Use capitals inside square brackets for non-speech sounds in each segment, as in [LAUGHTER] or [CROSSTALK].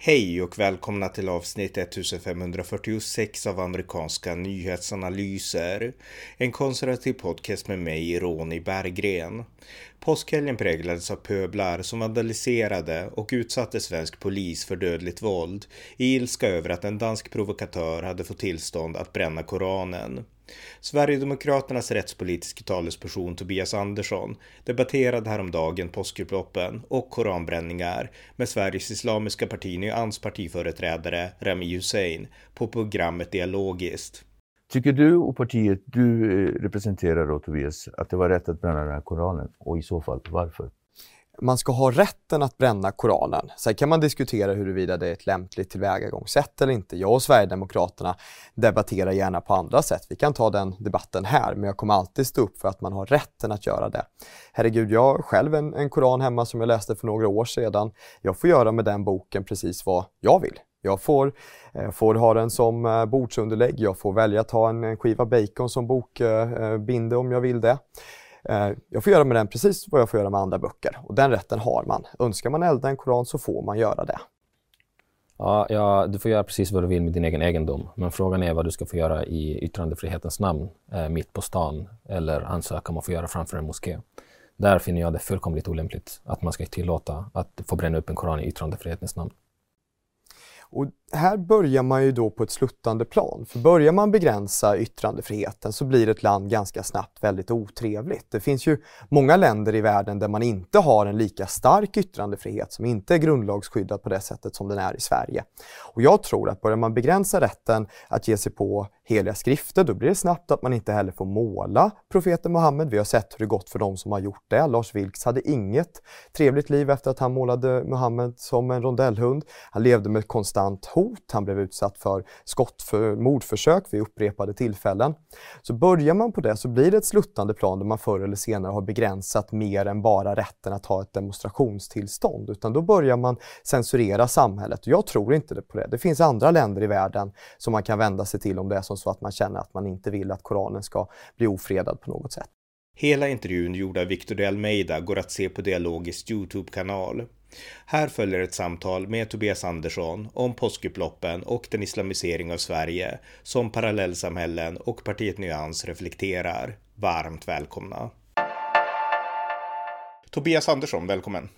Hej och välkomna till avsnitt 1546 av amerikanska nyhetsanalyser. En konservativ podcast med mig, Ronny Berggren. Påskhelgen präglades av pöblar som vandaliserade och utsatte svensk polis för dödligt våld i ilska över att en dansk provokatör hade fått tillstånd att bränna Koranen. Sverigedemokraternas rättspolitiska talesperson Tobias Andersson debatterade häromdagen påskupploppen och koranbränningar med Sveriges Islamiska parti Nyans partiföreträdare Rami Hussein på programmet Dialogiskt. Tycker du och partiet du eh, representerar då Tobias att det var rätt att bränna den här Koranen och i så fall varför? Man ska ha rätten att bränna Koranen. Sen kan man diskutera huruvida det är ett lämpligt tillvägagångssätt eller inte. Jag och Sverigedemokraterna debatterar gärna på andra sätt. Vi kan ta den debatten här, men jag kommer alltid stå upp för att man har rätten att göra det. Herregud, jag har själv en, en Koran hemma som jag läste för några år sedan. Jag får göra med den boken precis vad jag vill. Jag får, eh, får ha den som eh, bordsunderlägg, jag får välja att ha en skiva bacon som bokbinde eh, eh, om jag vill det. Eh, jag får göra med den precis vad jag får göra med andra böcker och den rätten har man. Önskar man elda en koran så får man göra det. Ja, ja, du får göra precis vad du vill med din egen egendom. Men frågan är vad du ska få göra i yttrandefrihetens namn, eh, mitt på stan, eller ansöka om att få göra framför en moské. Där finner jag det fullkomligt olämpligt att man ska tillåta att få bränna upp en koran i yttrandefrihetens namn. Och här börjar man ju då på ett sluttande plan. För börjar man begränsa yttrandefriheten så blir ett land ganska snabbt väldigt otrevligt. Det finns ju många länder i världen där man inte har en lika stark yttrandefrihet, som inte är grundlagsskyddad på det sättet som den är i Sverige. Och jag tror att börjar man begränsa rätten att ge sig på heliga skrifter, då blir det snabbt att man inte heller får måla profeten Muhammed. Vi har sett hur det gått för de som har gjort det. Lars Vilks hade inget trevligt liv efter att han målade Muhammed som en rondellhund. Han levde med konstant hot, han blev utsatt för skott för mordförsök vid upprepade tillfällen. Så börjar man på det så blir det ett sluttande plan där man förr eller senare har begränsat mer än bara rätten att ha ett demonstrationstillstånd, utan då börjar man censurera samhället. Jag tror inte på det. Det finns andra länder i världen som man kan vända sig till om det är som så att man känner att man inte vill att Koranen ska bli ofredad på något sätt. Hela intervjun gjord av Victor de Almeida går att se på Dialogisk Youtube-kanal. Här följer ett samtal med Tobias Andersson om påskupploppen och den islamisering av Sverige som parallellsamhällen och partiet Nyans reflekterar. Varmt välkomna! Tobias Andersson, välkommen!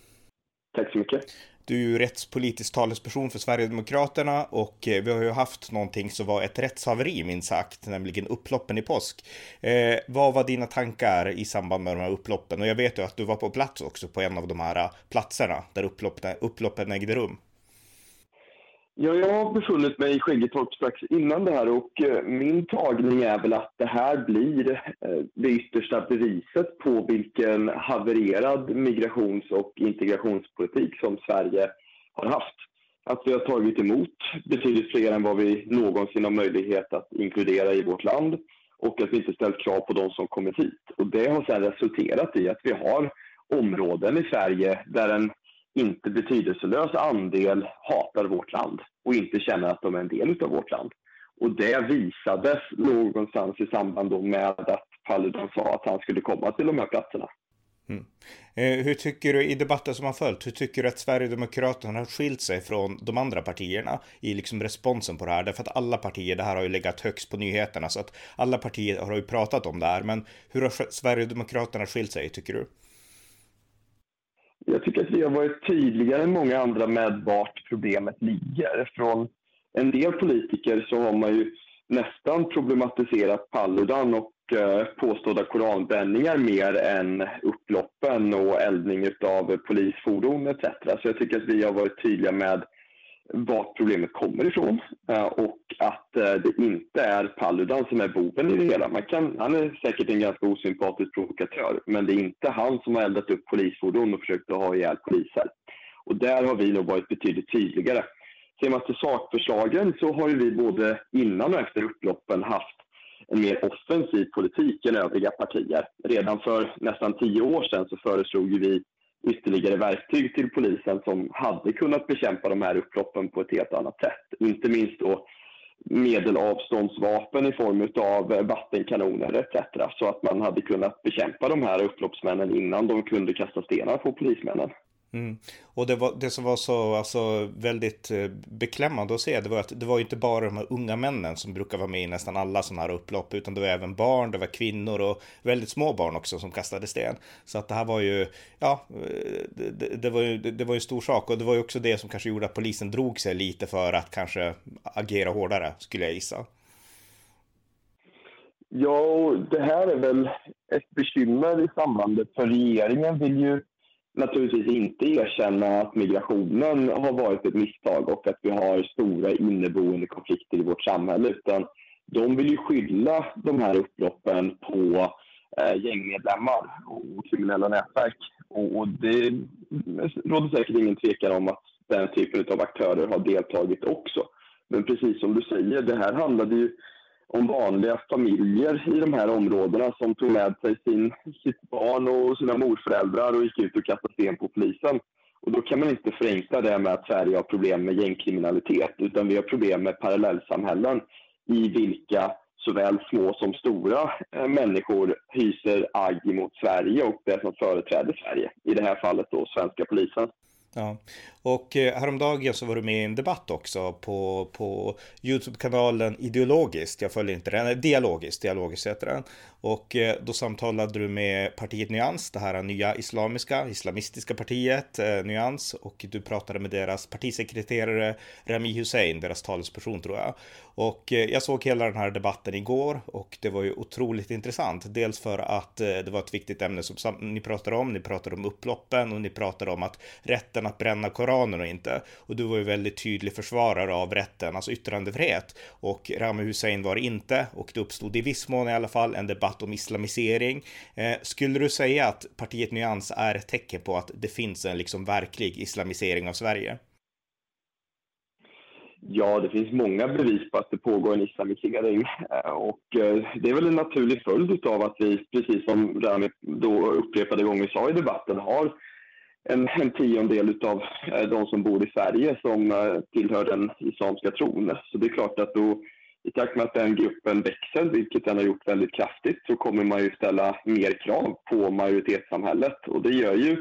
Tack så mycket! Du är ju rättspolitisk talesperson för Sverigedemokraterna och eh, vi har ju haft någonting som var ett rättshaveri minst sagt, nämligen upploppen i påsk. Eh, vad var dina tankar i samband med de här upploppen? Och jag vet ju att du var på plats också på en av de här eh, platserna där upploppen, upploppen ägde rum. Ja, jag har befunnit mig i Skäggetorp strax innan det här och eh, min tagning är väl att det här blir eh, det yttersta beviset på vilken havererad migrations och integrationspolitik som Sverige har haft. Att vi har tagit emot betydligt fler än vad vi någonsin har möjlighet att inkludera i vårt land och att vi inte ställt krav på de som kommit hit. Och det har sedan resulterat i att vi har områden i Sverige där en inte betydelselös andel hatar vårt land och inte känner att de är en del av vårt land. Och det visades någonstans i samband med att Paludan sa att han skulle komma till de här platserna. Mm. Eh, hur tycker du i debatten som har följt, hur tycker du att Sverigedemokraterna har skilt sig från de andra partierna i liksom responsen på det här? Därför att alla partier, det här har ju legat högst på nyheterna så att alla partier har ju pratat om det här. Men hur har Sverigedemokraterna skilt sig tycker du? Jag tycker att vi har varit tydligare än många andra med vart problemet ligger. Från en del politiker så har man ju nästan problematiserat Paludan och eh, påstådda koranbränningar mer än upploppen och eldning av polisfordon etc. Så jag tycker att vi har varit tydliga med vart problemet kommer ifrån eh, och att eh, det inte är Paludan som är boven i det hela. Man kan, han är säkert en ganska osympatisk provokatör, men det är inte han som har eldat upp polisfordon och försökt att ha ihjäl poliser. Och där har vi nog varit betydligt tydligare. Ser man till sakförslagen så har ju vi både innan och efter upploppen haft en mer offensiv politik än övriga partier. Redan för nästan tio år sedan så föreslog vi ytterligare verktyg till polisen som hade kunnat bekämpa de här upploppen på ett helt annat sätt. Inte minst då medelavståndsvapen i form av vattenkanoner etc. Så att man hade kunnat bekämpa de här upploppsmännen innan de kunde kasta stenar på polismännen. Mm. Och det, var, det som var så alltså, väldigt eh, beklämmande att se, det var att det var ju inte bara de här unga männen som brukar vara med i nästan alla sådana här upplopp, utan det var även barn, det var kvinnor och väldigt små barn också som kastade sten. Så att det här var ju, ja, eh, det, det var ju, det var ju en stor sak och det var ju också det som kanske gjorde att polisen drog sig lite för att kanske agera hårdare, skulle jag gissa. Ja, och det här är väl ett bekymmer i sambandet, för regeringen vill ju naturligtvis inte erkänna att migrationen har varit ett misstag och att vi har stora inneboende konflikter i vårt samhälle, utan de vill ju skylla de här upploppen på eh, gängmedlemmar och kriminella nätverk. Och, och det råder säkert ingen tvekan om att den typen av aktörer har deltagit också. Men precis som du säger, det här handlade ju om vanliga familjer i de här områdena som tog med sig sin, sitt barn och sina morföräldrar och gick ut och kastade sten på polisen. Och då kan man inte förenkla det med att Sverige har problem med gängkriminalitet, utan vi har problem med parallellsamhällen i vilka såväl små som stora eh, människor hyser agg mot Sverige och det som företräder Sverige. I det här fallet då svenska polisen. Ja, och eh, häromdagen så var du med i en debatt också på, på Youtube-kanalen Ideologiskt. Jag följer inte den, Dialogiskt, Dialogiskt heter den. Och eh, då samtalade du med partiet Nyans, det här nya islamiska, islamistiska partiet eh, Nyans. Och du pratade med deras partisekreterare Rami Hussein, deras talesperson tror jag. Och eh, jag såg hela den här debatten igår och det var ju otroligt intressant. Dels för att det var ett viktigt ämne som ni pratade om. Ni pratade om upploppen och ni pratade om att rätten att bränna Koranen och inte. Och du var ju väldigt tydlig försvarare av rätten, alltså yttrandefrihet. Och Rami Hussein var det inte och det uppstod i viss mån i alla fall en debatt om islamisering. Eh, skulle du säga att partiet Nyans är ett tecken på att det finns en liksom verklig islamisering av Sverige? Ja, det finns många bevis på att det pågår en islamisering eh, och eh, det är väl en naturlig följd av att vi, precis som Rami då upprepade gånger sa i debatten, har en, en tiondel av eh, de som bor i Sverige som eh, tillhör den islamska tron. Så det är klart att då, i takt med att den gruppen växer, vilket den har gjort väldigt kraftigt, så kommer man ju ställa mer krav på majoritetssamhället och det gör ju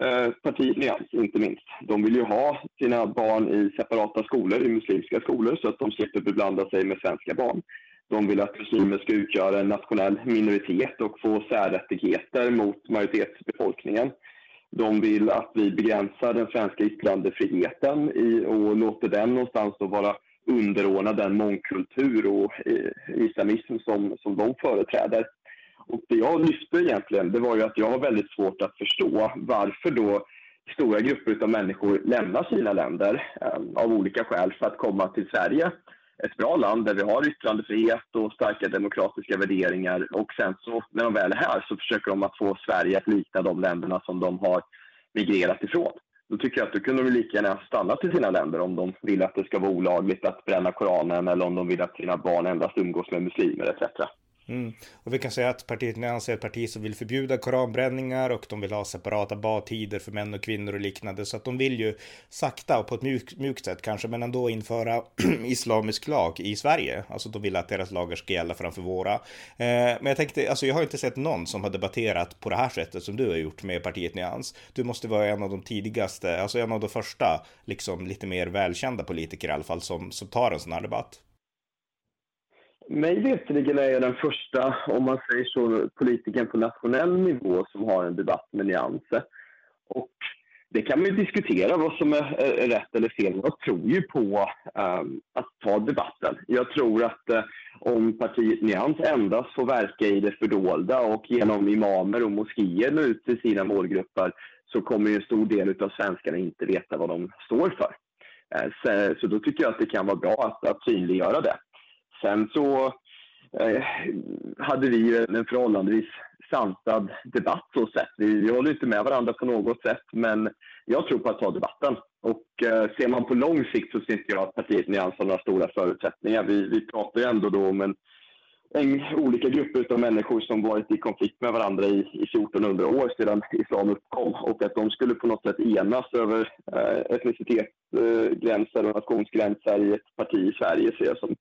Eh, partiet Nyans, inte minst. De vill ju ha sina barn i separata skolor, i muslimska skolor, så att de slipper beblanda sig med svenska barn. De vill att muslimer ska utgöra en nationell minoritet och få särrättigheter mot majoritetsbefolkningen. De vill att vi begränsar den svenska yttrandefriheten och låter den någonstans då vara underordnad den mångkultur och eh, islamism som, som de företräder. Och det jag lyfte egentligen, det var ju att jag har väldigt svårt att förstå varför då stora grupper av människor lämnar sina länder eh, av olika skäl för att komma till Sverige. Ett bra land där vi har yttrandefrihet och starka demokratiska värderingar och sen så när de väl är här så försöker de att få Sverige att likna de länderna som de har migrerat ifrån. Då tycker jag att då kunde de lika gärna stanna till sina länder om de vill att det ska vara olagligt att bränna Koranen eller om de vill att sina barn endast umgås med muslimer etc. Mm. Och vi kan säga att partiet Nyans är ett parti som vill förbjuda koranbränningar och de vill ha separata badtider för män och kvinnor och liknande. Så att de vill ju sakta och på ett mjuk, mjukt sätt kanske, men ändå införa [CLEARS THROAT] islamisk lag i Sverige. Alltså de vill att deras lagar ska gälla framför våra. Eh, men jag tänkte, alltså jag har inte sett någon som har debatterat på det här sättet som du har gjort med partiet Nyans. Du måste vara en av de tidigaste, alltså en av de första, liksom lite mer välkända politiker i alla fall som, som tar en sån här debatt. Mig veterligen är jag den första, om man säger så, politikern på nationell nivå som har en debatt med nyanser. Och det kan man ju diskutera vad som är, är rätt eller fel. Jag tror ju på um, att ta debatten. Jag tror att uh, om partiet Nyans endast får verka i det fördolda och genom imamer och moskéer nå ut till sina målgrupper så kommer ju en stor del av svenskarna inte veta vad de står för. Uh, så, så, då tycker jag att det kan vara bra att, att synliggöra det. Sen så eh, hade vi en förhållandevis sansad debatt så sett. Vi, vi håller inte med varandra på något sätt, men jag tror på att ta debatten. Och eh, ser man på lång sikt så ser inte jag att partiet Nyans har några stora förutsättningar. Vi, vi pratar ju ändå då om en, en, olika grupper av människor som varit i konflikt med varandra i, i 1400 år sedan islam uppkom och att de skulle på något sätt enas över eh, etnicitetsgränser eh, och nationsgränser i ett parti i Sverige ser jag som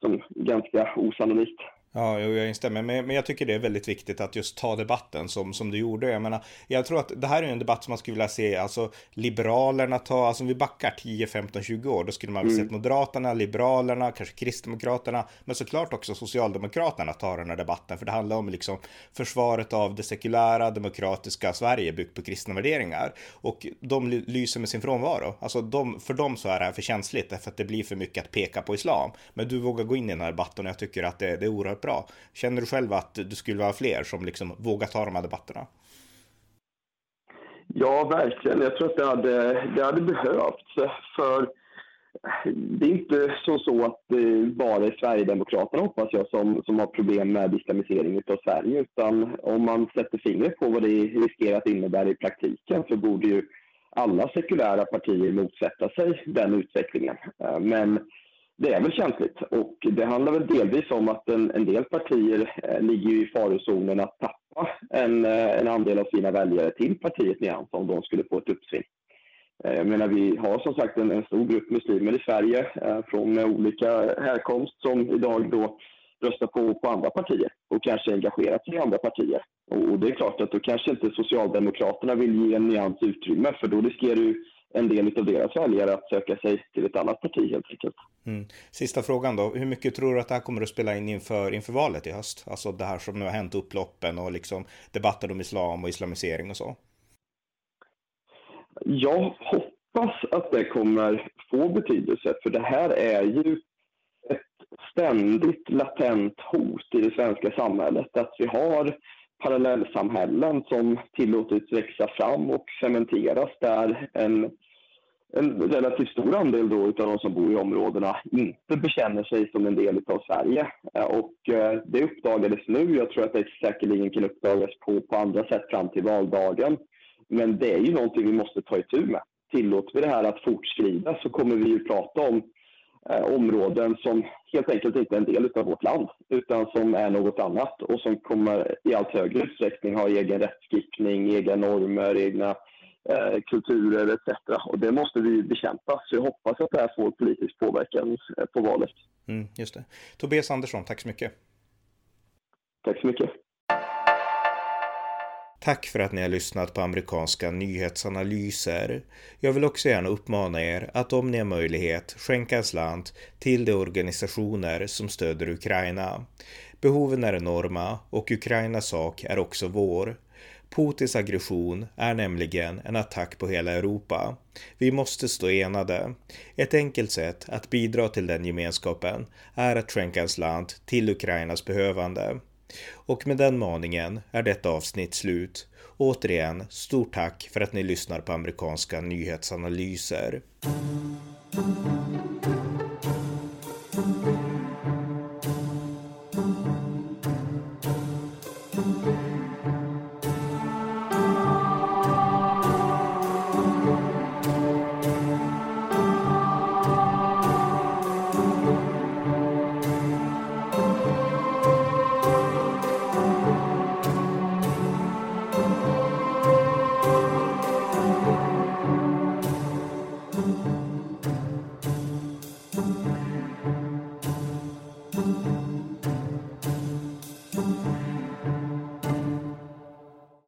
som ganska osannolikt. Ja, jag instämmer. Men, men jag tycker det är väldigt viktigt att just ta debatten som, som du gjorde. Jag menar, jag tror att det här är en debatt som man skulle vilja se, alltså Liberalerna ta, alltså om vi backar 10, 15, 20 år, då skulle man vilja mm. se Moderaterna, Liberalerna, kanske Kristdemokraterna, men såklart också Socialdemokraterna ta den här debatten, för det handlar om liksom försvaret av det sekulära, demokratiska Sverige byggt på kristna värderingar. Och de lyser med sin frånvaro. Alltså de, för dem så är det här för känsligt, därför att det blir för mycket att peka på islam. Men du vågar gå in i den här debatten och jag tycker att det, det är oerhört bra. Känner du själv att du skulle vara fler som liksom vågar ta de här debatterna? Ja, verkligen. Jag tror att det hade, det hade behövts. För det är inte så, så att det bara är Sverigedemokraterna, hoppas jag, som, som har problem med islamisering av Sverige. Utan om man sätter fingret på vad det riskerar att innebära i praktiken så borde ju alla sekulära partier motsätta sig den utvecklingen. Eh, men det är väl känsligt och det handlar väl delvis om att en, en del partier eh, ligger i farozonen att tappa en, eh, en andel av sina väljare till partiet Nyans om de skulle få ett uppsving. Eh, jag menar, vi har som sagt en, en stor grupp muslimer i Sverige eh, från olika härkomst som idag då röstar på, på andra partier och kanske engagerat sig i andra partier. Och, och det är klart att då kanske inte Socialdemokraterna vill ge en nyans utrymme för då riskerar ju en del av deras väljare att söka sig till ett annat parti helt enkelt. Mm. Sista frågan då, hur mycket tror du att det här kommer att spela in inför, inför valet i höst? Alltså det här som nu har hänt, upploppen och liksom debatten om islam och islamisering och så. Jag hoppas att det kommer få betydelse, för det här är ju ett ständigt latent hot i det svenska samhället. Att vi har parallellsamhällen som tillåtits växa fram och cementeras där en, en relativt stor andel då utav de som bor i områdena inte bekänner sig som en del av Sverige. Eh, och eh, det uppdagades nu. Jag tror att det säkerligen kan uppdagas på, på andra sätt fram till valdagen. Men det är ju någonting vi måste ta itu med. Tillåter vi det här att fortskrida så kommer vi ju prata om områden som helt enkelt inte är en del av vårt land utan som är något annat och som kommer i allt högre utsträckning ha egen rättskipning, egna normer, egna eh, kulturer etc. Och det måste vi bekämpa. Så jag hoppas att det här får politisk påverkan eh, på valet. Mm, just det. Tobias Andersson, tack så mycket. Tack så mycket. Tack för att ni har lyssnat på amerikanska nyhetsanalyser. Jag vill också gärna uppmana er att om ni har möjlighet skänka en slant till de organisationer som stöder Ukraina. Behoven är enorma och Ukrainas sak är också vår. Putins aggression är nämligen en attack på hela Europa. Vi måste stå enade. Ett enkelt sätt att bidra till den gemenskapen är att skänka en slant till Ukrainas behövande. Och med den maningen är detta avsnitt slut. Återigen, stort tack för att ni lyssnar på amerikanska nyhetsanalyser. thank you